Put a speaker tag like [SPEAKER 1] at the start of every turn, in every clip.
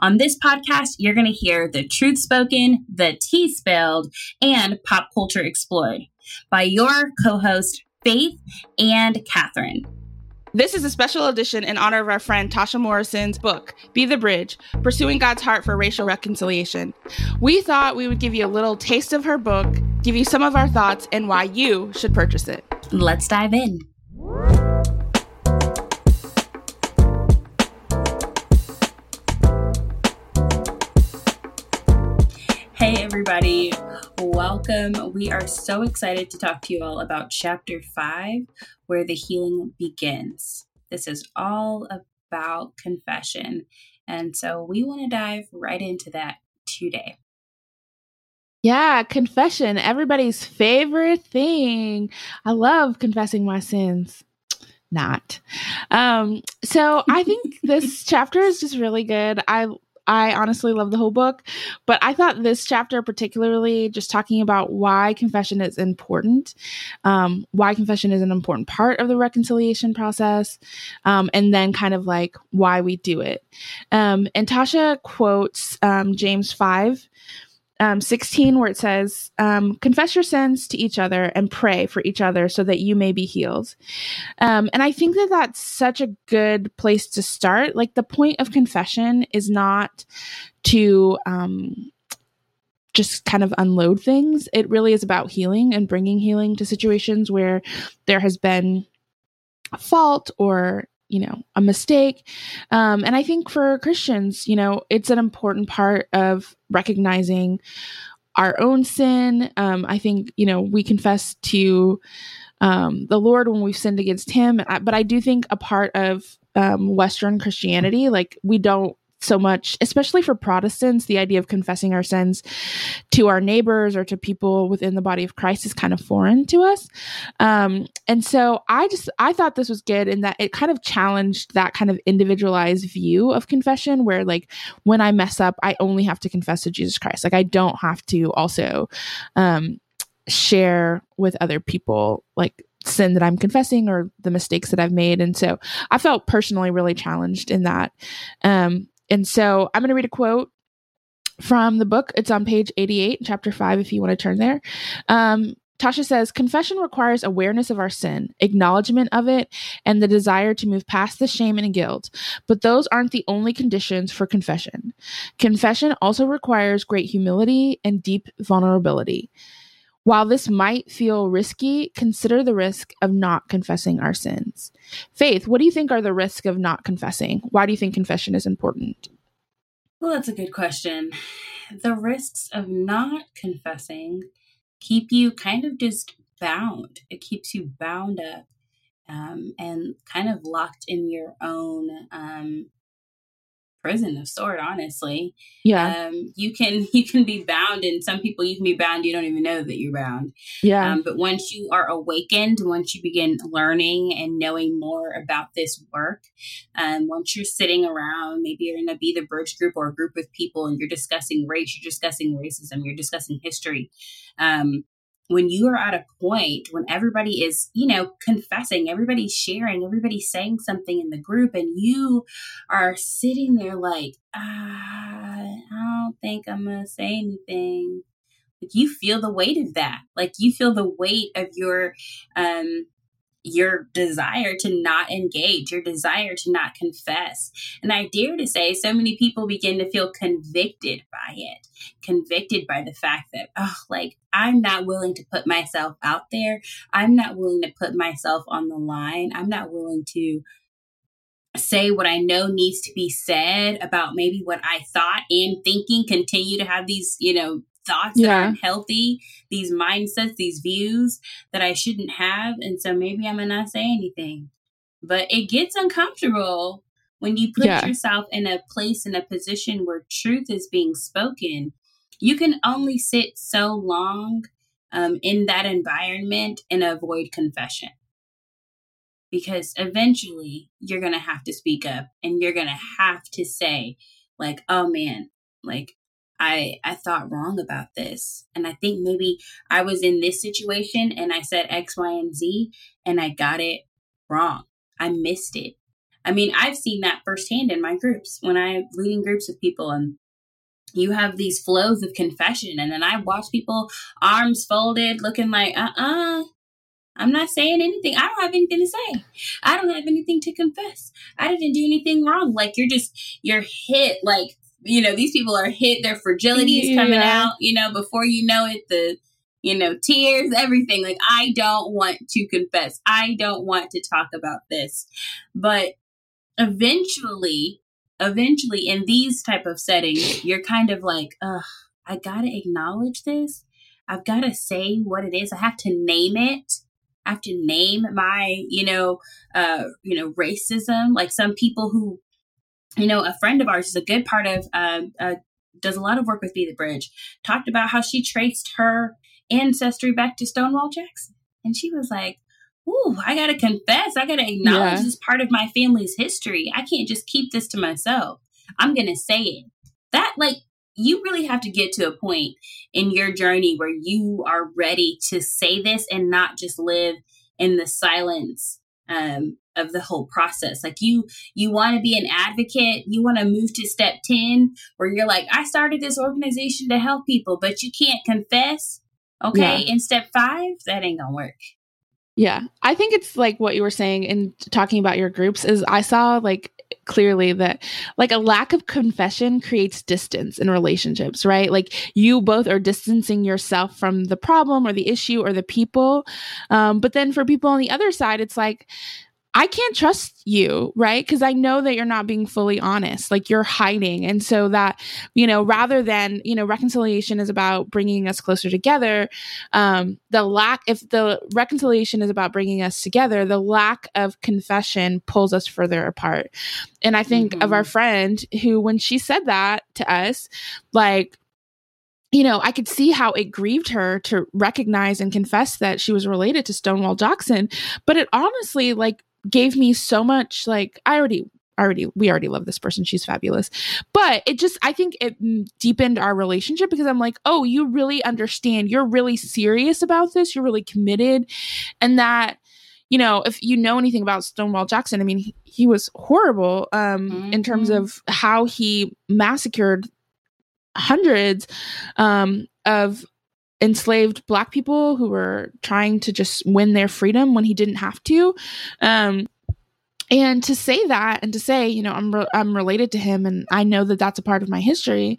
[SPEAKER 1] On this podcast, you're going to hear the truth spoken, the tea spilled, and pop culture explored by your co host, Faith and Catherine.
[SPEAKER 2] This is a special edition in honor of our friend Tasha Morrison's book, Be the Bridge Pursuing God's Heart for Racial Reconciliation. We thought we would give you a little taste of her book, give you some of our thoughts, and why you should purchase it.
[SPEAKER 1] Let's dive in. Everybody. Welcome. We are so excited to talk to you all about chapter five, where the healing begins. This is all about confession. And so we want to dive right into that today.
[SPEAKER 2] Yeah, confession, everybody's favorite thing. I love confessing my sins. Not. Um, so I think this chapter is just really good. I I honestly love the whole book, but I thought this chapter, particularly just talking about why confession is important, um, why confession is an important part of the reconciliation process, um, and then kind of like why we do it. Um, and Tasha quotes um, James 5 um, 16, where it says, um, Confess your sins to each other and pray for each other so that you may be healed. Um, and I think that that's such a good place to start. Like, the point of confession is not to um, just kind of unload things, it really is about healing and bringing healing to situations where there has been fault or you know a mistake. Um, and i think for christians you know it's an important part of recognizing our own sin. Um, i think you know we confess to um, the lord when we've sinned against him. But i do think a part of um, western christianity like we don't so much, especially for Protestants, the idea of confessing our sins to our neighbors or to people within the body of Christ is kind of foreign to us. Um, and so I just, I thought this was good in that it kind of challenged that kind of individualized view of confession where, like, when I mess up, I only have to confess to Jesus Christ. Like, I don't have to also um, share with other people, like, sin that I'm confessing or the mistakes that I've made. And so I felt personally really challenged in that. Um, and so I'm going to read a quote from the book. It's on page 88, chapter 5, if you want to turn there. Um, Tasha says, Confession requires awareness of our sin, acknowledgement of it, and the desire to move past the shame and guilt. But those aren't the only conditions for confession. Confession also requires great humility and deep vulnerability. While this might feel risky, consider the risk of not confessing our sins. Faith, what do you think are the risks of not confessing? Why do you think confession is important?
[SPEAKER 1] Well, that's a good question. The risks of not confessing keep you kind of just bound. It keeps you bound up um, and kind of locked in your own um, prison of sort honestly.
[SPEAKER 2] Yeah.
[SPEAKER 1] Um, you can you can be bound and some people you can be bound you don't even know that you're bound.
[SPEAKER 2] Yeah.
[SPEAKER 1] Um, but once you are awakened once you begin learning and knowing more about this work um, once you're sitting around maybe you're in a be the bridge group or a group of people and you're discussing race you're discussing racism you're discussing history um, when you are at a point when everybody is, you know, confessing, everybody's sharing, everybody's saying something in the group, and you are sitting there like, ah, I don't think I'm going to say anything. Like you feel the weight of that. Like you feel the weight of your um your desire to not engage, your desire to not confess. And I dare to say, so many people begin to feel convicted by it, convicted by the fact that, oh, like, I'm not willing to put myself out there. I'm not willing to put myself on the line. I'm not willing to say what I know needs to be said about maybe what I thought and thinking, continue to have these, you know, thoughts yeah. that aren't healthy, these mindsets, these views that I shouldn't have. And so maybe I'm going to not say anything. But it gets uncomfortable When you put yeah. yourself in a place, in a position where truth is being spoken, you can only sit so long um, in that environment and avoid confession. Because eventually you're going to have to speak up and you're going to have to say, like, oh man, like I I thought wrong about this. And I think maybe I was in this situation and I said X, Y, and Z and I got it wrong. I missed it. I mean, I've seen that firsthand in my groups when I'm leading groups of people and you have these flows of confession and then i watch people arms folded looking like uh-uh i'm not saying anything i don't have anything to say i don't have anything to confess i didn't do anything wrong like you're just you're hit like you know these people are hit their fragilities yeah. coming out you know before you know it the you know tears everything like i don't want to confess i don't want to talk about this but eventually eventually in these type of settings, you're kind of like, ugh, I gotta acknowledge this. I've got to say what it is. I have to name it. I have to name my, you know, uh, you know, racism. Like some people who, you know, a friend of ours is a good part of, uh, uh, does a lot of work with Be the Bridge. Talked about how she traced her ancestry back to Stonewall Jackson, and she was like, ooh, I gotta confess, I gotta acknowledge yeah. this part of my family's history. I can't just keep this to myself. I'm gonna say it. That like you really have to get to a point in your journey where you are ready to say this and not just live in the silence um, of the whole process. Like you, you want to be an advocate. You want to move to step 10 where you're like, I started this organization to help people, but you can't confess. Okay. Yeah. In step five, that ain't gonna work.
[SPEAKER 2] Yeah. I think it's like what you were saying in talking about your groups is I saw like clearly that like a lack of confession creates distance in relationships, right? Like you both are distancing yourself from the problem or the issue or the people. Um, but then for people on the other side, it's like, I can't trust you, right? Because I know that you're not being fully honest, like you're hiding. And so that, you know, rather than, you know, reconciliation is about bringing us closer together, um, the lack, if the reconciliation is about bringing us together, the lack of confession pulls us further apart. And I think mm-hmm. of our mm-hmm. friend who, when she said that to us, like, you know, I could see how it grieved her to recognize and confess that she was related to Stonewall Jackson. But it honestly, like, gave me so much like I already already we already love this person she's fabulous but it just i think it deepened our relationship because i'm like oh you really understand you're really serious about this you're really committed and that you know if you know anything about stonewall jackson i mean he, he was horrible um mm-hmm. in terms mm-hmm. of how he massacred hundreds um of enslaved black people who were trying to just win their freedom when he didn't have to. Um, and to say that and to say you know i'm re- i'm related to him and i know that that's a part of my history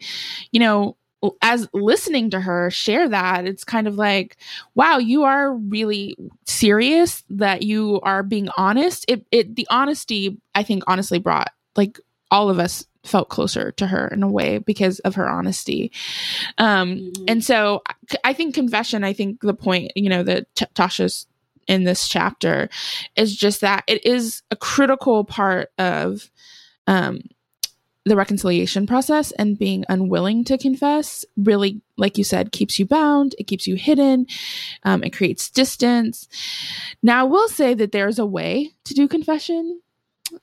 [SPEAKER 2] you know as listening to her share that it's kind of like wow you are really serious that you are being honest. It, it the honesty i think honestly brought like all of us felt closer to her in a way because of her honesty. Um, mm-hmm. And so I think confession, I think the point, you know, that T- Tasha's in this chapter is just that it is a critical part of um, the reconciliation process and being unwilling to confess really like you said keeps you bound it keeps you hidden um, it creates distance now i will say that there's a way to do confession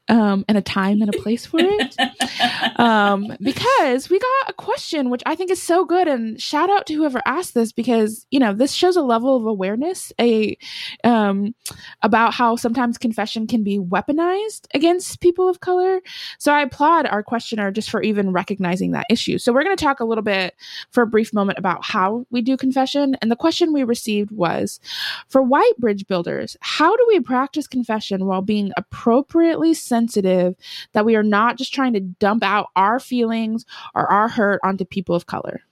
[SPEAKER 2] um, and a time and a place for it. um, because we got a question, which I think is so good. And shout out to whoever asked this because, you know, this shows a level of awareness a, um, about how sometimes confession can be weaponized against people of color. So I applaud our questioner just for even recognizing that issue. So we're going to talk a little bit for a brief moment about how we do confession. And the question we received was for white bridge builders, how do we practice confession while being appropriately sensitive that we are not just trying to dump out our feelings or our hurt onto people of color?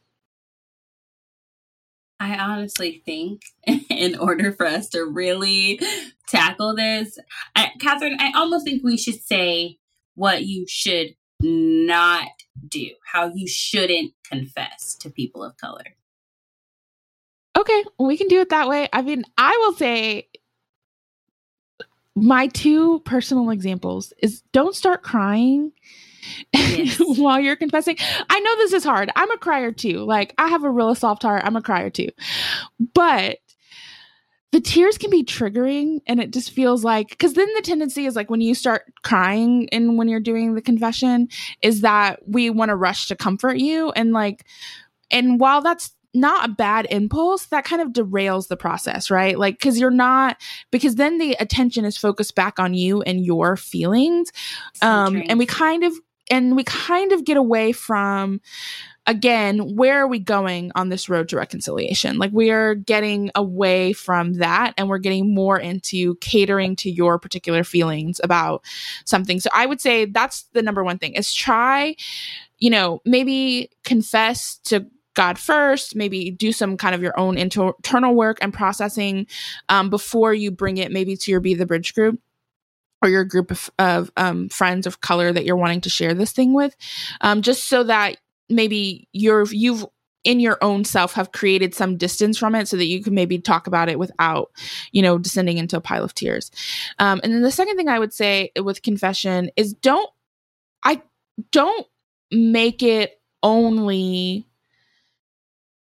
[SPEAKER 1] I honestly think, in order for us to really tackle this, I, Catherine, I almost think we should say what you should not do, how you shouldn't confess to people of color.
[SPEAKER 2] Okay, we can do it that way. I mean, I will say my two personal examples is don't start crying yes. while you're confessing. I know this is hard. I'm a crier too. Like I have a real soft heart. I'm a crier too. But the tears can be triggering and it just feels like because then the tendency is like when you start crying and when you're doing the confession is that we want to rush to comfort you and like and while that's not a bad impulse that kind of derails the process right like because you're not because then the attention is focused back on you and your feelings um and we kind of and we kind of get away from again, where are we going on this road to reconciliation? Like we are getting away from that and we're getting more into catering to your particular feelings about something. So I would say that's the number one thing is try, you know, maybe confess to God first, maybe do some kind of your own inter- internal work and processing um, before you bring it maybe to your Be the Bridge group or your group of, of um, friends of color that you're wanting to share this thing with, um, just so that maybe you're you've in your own self have created some distance from it so that you can maybe talk about it without you know descending into a pile of tears. Um, and then the second thing i would say with confession is don't i don't make it only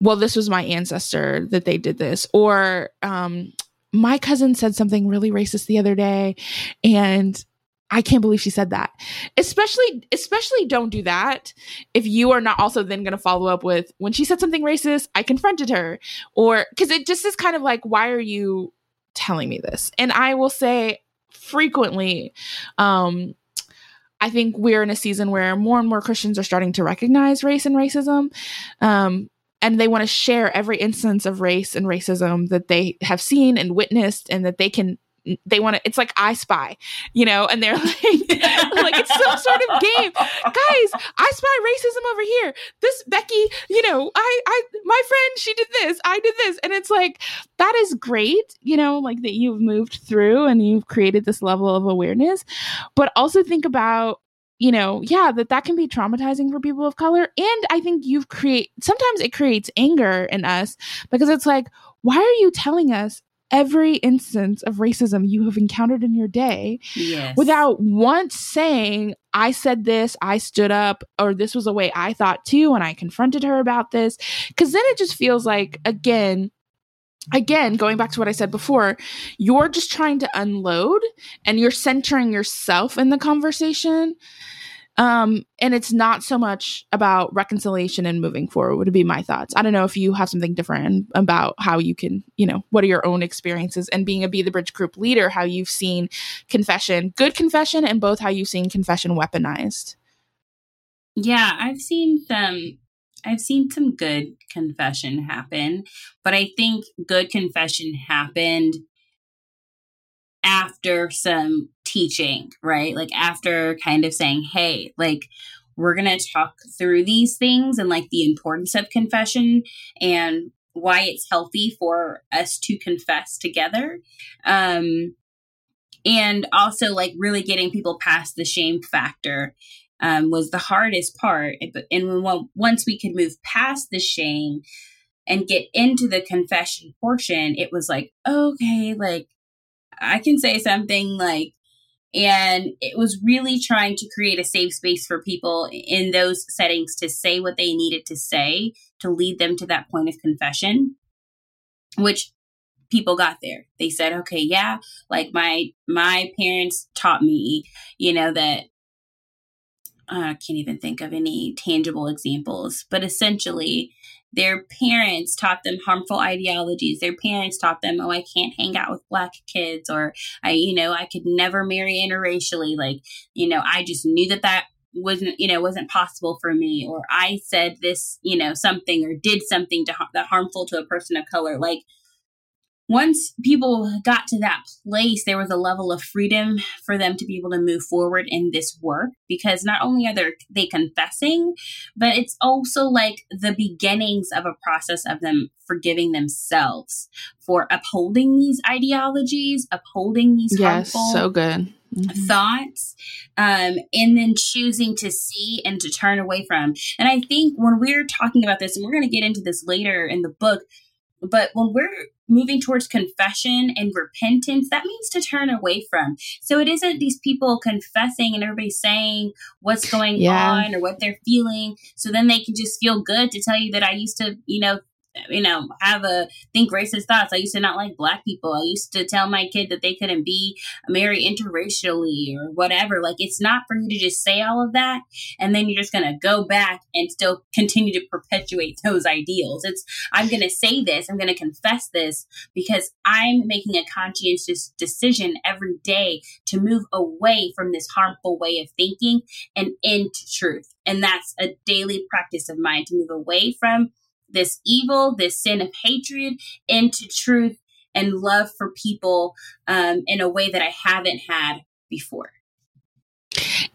[SPEAKER 2] well this was my ancestor that they did this or um, my cousin said something really racist the other day and I can't believe she said that. Especially, especially don't do that if you are not also then going to follow up with when she said something racist, I confronted her. Or because it just is kind of like, why are you telling me this? And I will say frequently, um, I think we're in a season where more and more Christians are starting to recognize race and racism. Um, and they want to share every instance of race and racism that they have seen and witnessed and that they can they want to it's like i spy you know and they're like like it's some sort of game. Guys i spy racism over here. This becky you know i i my friend she did this i did this. And it's like that is great you know like that you've moved through and you've created this level of awareness. But also think about you know yeah that that can be traumatizing for people of color and i think you've create sometimes it creates anger in us because it's like why are you telling us every instance of racism you have encountered in your day yes. without once saying, I said this, I stood up, or this was a way I thought too, and I confronted her about this. Because then it just feels like, again, again, going back to what I said before, you're just trying to unload and you're centering yourself in the conversation um, and it's not so much about reconciliation and moving forward would be my thoughts. I don't know if you have something different about how you can, you know, what are your own experiences and being a Be the Bridge group leader, how you've seen confession, good confession, and both how you've seen confession weaponized.
[SPEAKER 1] Yeah, I've seen some I've seen some good confession happen, but I think good confession happened after some teaching, right? Like after kind of saying, hey, like we're going to talk through these things and like the importance of confession and why it's healthy for us to confess together. Um, and also like really getting people past the shame factor um, was the hardest part. And when, once we could move past the shame and get into the confession portion, it was like, okay, like I can say something like, and it was really trying to create a safe space for people in those settings to say what they needed to say to lead them to that point of confession, which people got there. They said, okay, yeah, like my, my parents taught me, you know, that I can't even think of any tangible examples, but essentially their parents taught them harmful ideologies. Their parents taught them, oh, I can't hang out with black kids, or I, you know, I could never marry interracially. Like, you know, I just knew that that wasn't, you know, wasn't possible for me, or I said this, you know, something or did something to that harmful to a person of color. Like, once people got to that place, there was a level of freedom for them to be able to move forward in this work because not only are they, they confessing, but it's also like the beginnings of a process of them forgiving themselves for upholding these ideologies, upholding these
[SPEAKER 2] yes, harmful so good.
[SPEAKER 1] Mm-hmm. thoughts um, and then choosing to see and to turn away from and i think when we're talking about this and we're going to get into this later in the book but when we're moving towards confession and repentance, that means to turn away from. So it isn't these people confessing and everybody saying what's going yeah. on or what they're feeling. So then they can just feel good to tell you that I used to, you know, you know, have a think racist thoughts. I used to not like black people. I used to tell my kid that they couldn't be married interracially or whatever. Like it's not for you to just say all of that and then you're just gonna go back and still continue to perpetuate those ideals. It's I'm gonna say this, I'm gonna confess this because I'm making a conscientious decision every day to move away from this harmful way of thinking and into truth. And that's a daily practice of mine to move away from this evil, this sin of hatred into truth and love for people um, in a way that I haven't had before.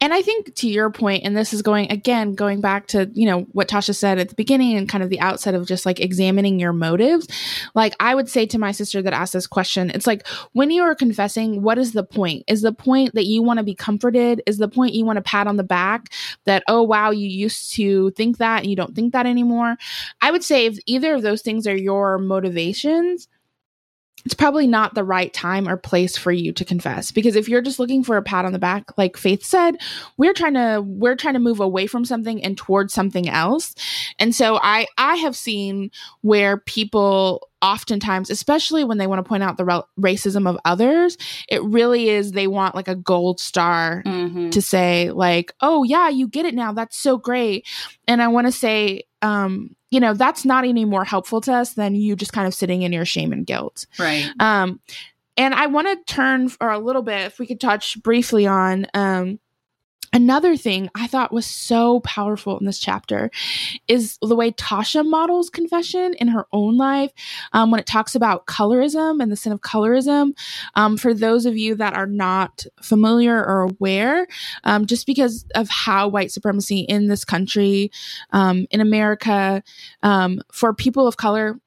[SPEAKER 2] And I think to your point, and this is going again, going back to, you know, what Tasha said at the beginning and kind of the outset of just like examining your motives. Like I would say to my sister that asked this question, it's like when you are confessing, what is the point? Is the point that you want to be comforted? Is the point you want to pat on the back that, oh, wow, you used to think that and you don't think that anymore? I would say if either of those things are your motivations, it's probably not the right time or place for you to confess. Because if you're just looking for a pat on the back like faith said we're trying to we're trying to move away from something and towards something else. And so i i have seen where people oftentimes especially when they want to point out the ra- racism of others it really is they want like a gold star mm-hmm. to say like oh yeah you get it now. That's so great. And i want to say um you know, that's not any more helpful to us than you just kind of sitting in your shame and guilt.
[SPEAKER 1] Right.
[SPEAKER 2] Um, and I want to turn for a little bit, if we could touch briefly on um, Another thing I thought was so powerful in this chapter is the way Tasha models confession in her own life um, when it talks about colorism and the sin of colorism. Um, for those of you that are not familiar or aware, um, just because of how white supremacy in this country, um, in America, um, for people of color,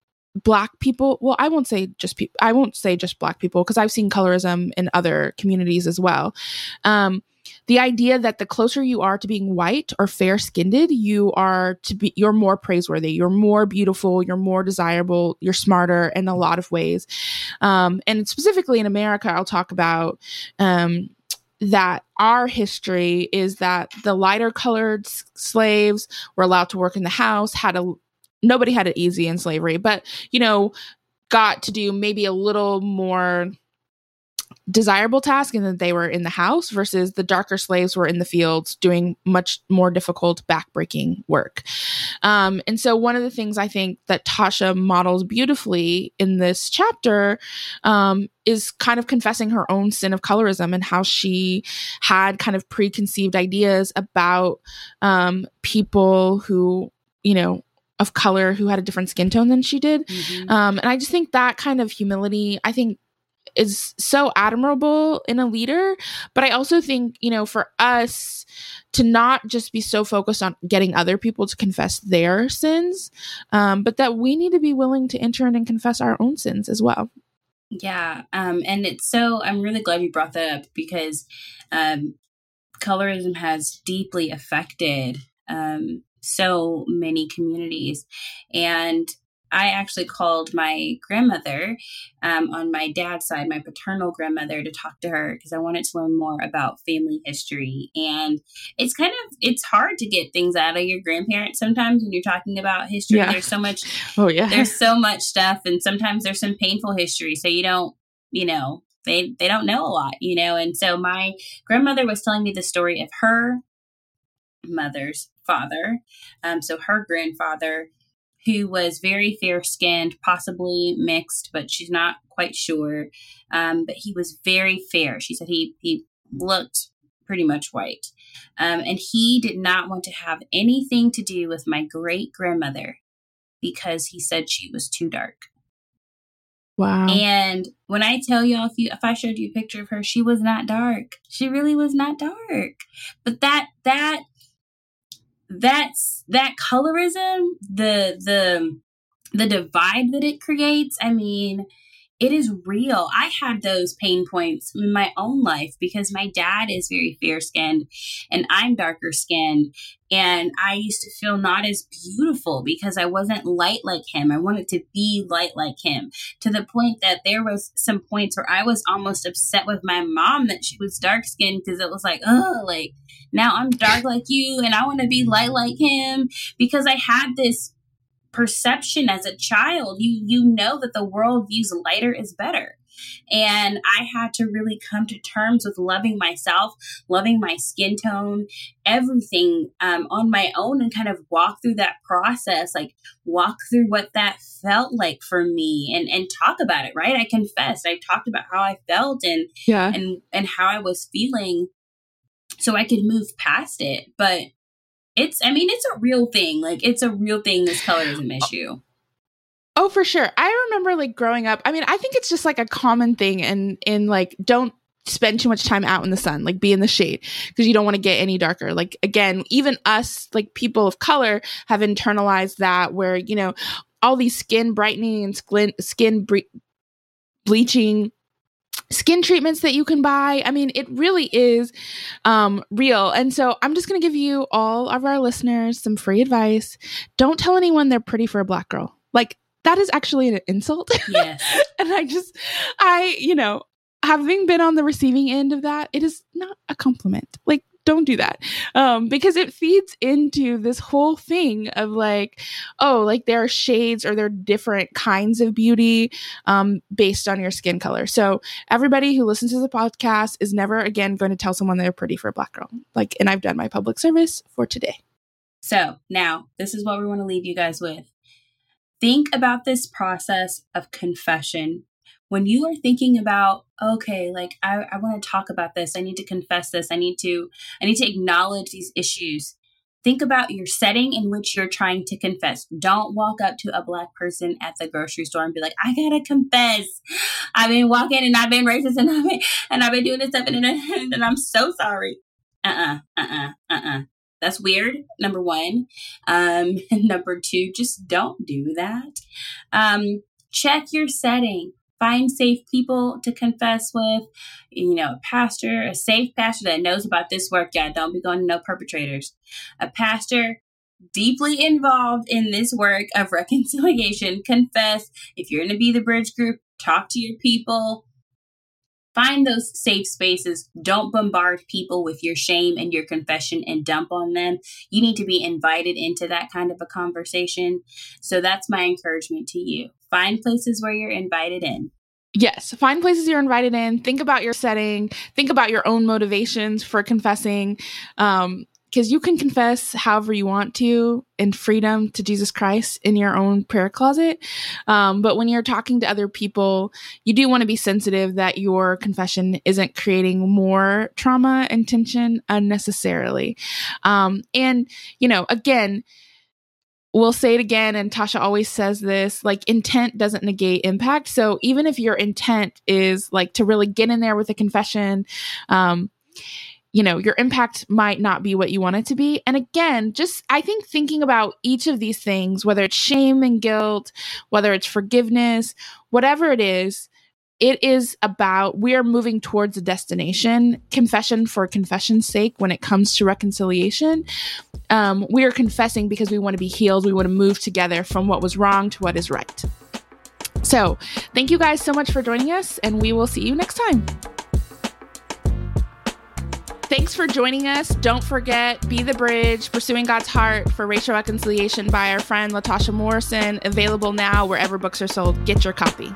[SPEAKER 2] black people well i won't say just i won't say just black people because i've seen colorism in other communities as well um, the idea that the closer you are to being white or fair skinned, you are to be, you're more praiseworthy, you're more beautiful, you're more desirable, you're smarter in a lot of ways. Um, and specifically in America, I'll talk about, um, that our history is that the lighter colored s- slaves were allowed to work in the house, had a nobody had it easy in slavery, but you know, got to do maybe a little more desirable task and that they were in the house versus the darker slaves were in the fields doing much more difficult backbreaking work. Um, and so one of the things I think that Tasha models beautifully in this chapter um, is kind of confessing her own sin of colorism and how she had kind of preconceived ideas about um, people who, you know, of color who had a different skin tone than she did. Mm-hmm. Um, and I just think that kind of humility, I think is so admirable in a leader but i also think you know for us to not just be so focused on getting other people to confess their sins um, but that we need to be willing to enter in and confess our own sins as well.
[SPEAKER 1] Yeah um, and it's so i'm really glad you brought that up because um, colorism has deeply affected um, so many communities. And I actually called my grandmother um, on my dad's side, my paternal grandmother, to talk to her because I wanted to learn more about family history. And it's kind of it's hard to get things out of your grandparents sometimes when you're talking about history. Yeah. There's so much.
[SPEAKER 2] Oh yeah.
[SPEAKER 1] There's so much stuff, and sometimes there's some painful history, so you don't, you know, they they don't know a lot, you know. And so my grandmother was telling me the story of her mother's father, um, so her grandfather who was very fair skinned, possibly mixed, but she's not quite sure. Um, but he was very fair. She said he he looked pretty much white. Um, and he did not want to have anything to do with my great grandmother because he said she was too dark.
[SPEAKER 2] Wow.
[SPEAKER 1] And when I tell y'all, if you if I showed you a picture of her, she was not dark. She really was not dark. But that that that's that colorism, the the the divide that it creates. I mean, it is real. I had those pain points in my own life because my dad is very fair skinned and I'm darker skinned. And I used to feel not as beautiful because I wasn't light like him. I wanted to be light like him to the point that there was some points where I was almost upset with my mom that she was dark skinned because it was like, oh, like now I'm dark like you and I want to be light like him because I had this perception as a child you you know that the world views lighter is better. And i had to really come to terms with loving myself loving my skin tone everything um, on my own and kind of walk through that process like walk through what that felt like for me and and talk about it right? I confessed. I talked about how i felt and yeah. and and how i was feeling so i could move past it. But it's i mean it's a real thing. Like it's a real thing this colorism oh. issue.
[SPEAKER 2] Oh for sure. I remember like growing up i mean i think it's just like a common thing and in like don't spend too much time out in the sun like be in the shade because you don't want to get any darker. Like again even us like people of color have internalized that where you know all these skin brightening and skin skin bre- bleaching skin treatments that you can buy. I mean, it really is um, real. And so I'm just going to give you, all of our listeners, some free advice. Don't tell anyone they're pretty for a black girl. Like, that is actually an insult.
[SPEAKER 1] Yes.
[SPEAKER 2] and I just, I, you know, having been on the receiving end of that, it is not a compliment. Like, don't do that. Um, because it feeds into this whole thing of like oh like there are shades or there are different kinds of beauty um, based on your skin color. So everybody who listens to the podcast is never again going to tell someone they're pretty for a black girl. Like and i've done my public service for today.
[SPEAKER 1] So now this is what we want to leave you guys with. Think about this process of confession when you are thinking about okay like i, I want to talk about this. I need to confess this. I need to i need to acknowledge these issues think about your setting in which you're trying to confess. Don't walk up to a black person at the grocery store and be like i gotta confess. I've been walking and i've been racist and i've been and i've been doing this stuff and, and, and i'm so sorry. Uh-uh uh-uh uh-uh. That's weird number one. Um number two just don't do that. Um check your setting find safe people to confess with, you know, a pastor, a safe pastor that knows about this work. Yeah, don't be going to no perpetrators. A pastor deeply involved in this work of reconciliation. Confess. If you're going to be the bridge group, talk to your people. Find those safe spaces. Don't bombard people with your shame and your confession and dump on them. You need to be invited into that kind of a conversation. So that's my encouragement to you. Find places where you're invited in.
[SPEAKER 2] Yes, find places you're invited in. Think about your setting. Think about your own motivations for confessing. Um, because you can confess however you want to in freedom to Jesus Christ in your own prayer closet. Um, but when you're talking to other people, you do want to be sensitive that your confession isn't creating more trauma and tension unnecessarily. Um, and, you know, again, we'll say it again and tasha always says this like intent doesn't negate impact so even if your intent is like to really get in there with a confession um you know your impact might not be what you want it to be. And again just i think thinking about each of these things whether it's shame and guilt whether it's forgiveness whatever it is it is about we are moving towards a destination confession for confession's sake when it comes to reconciliation. Um, we are confessing because we want to be healed. We want to move together from what was wrong to what is right. So thank you guys so much for joining us and we will see you next time Thanks for joining us. Don't forget Be the Bridge, Pursuing God's Heart for Racial Reconciliation by our friend Latasha Morrison, available now wherever books are sold. Get your copy.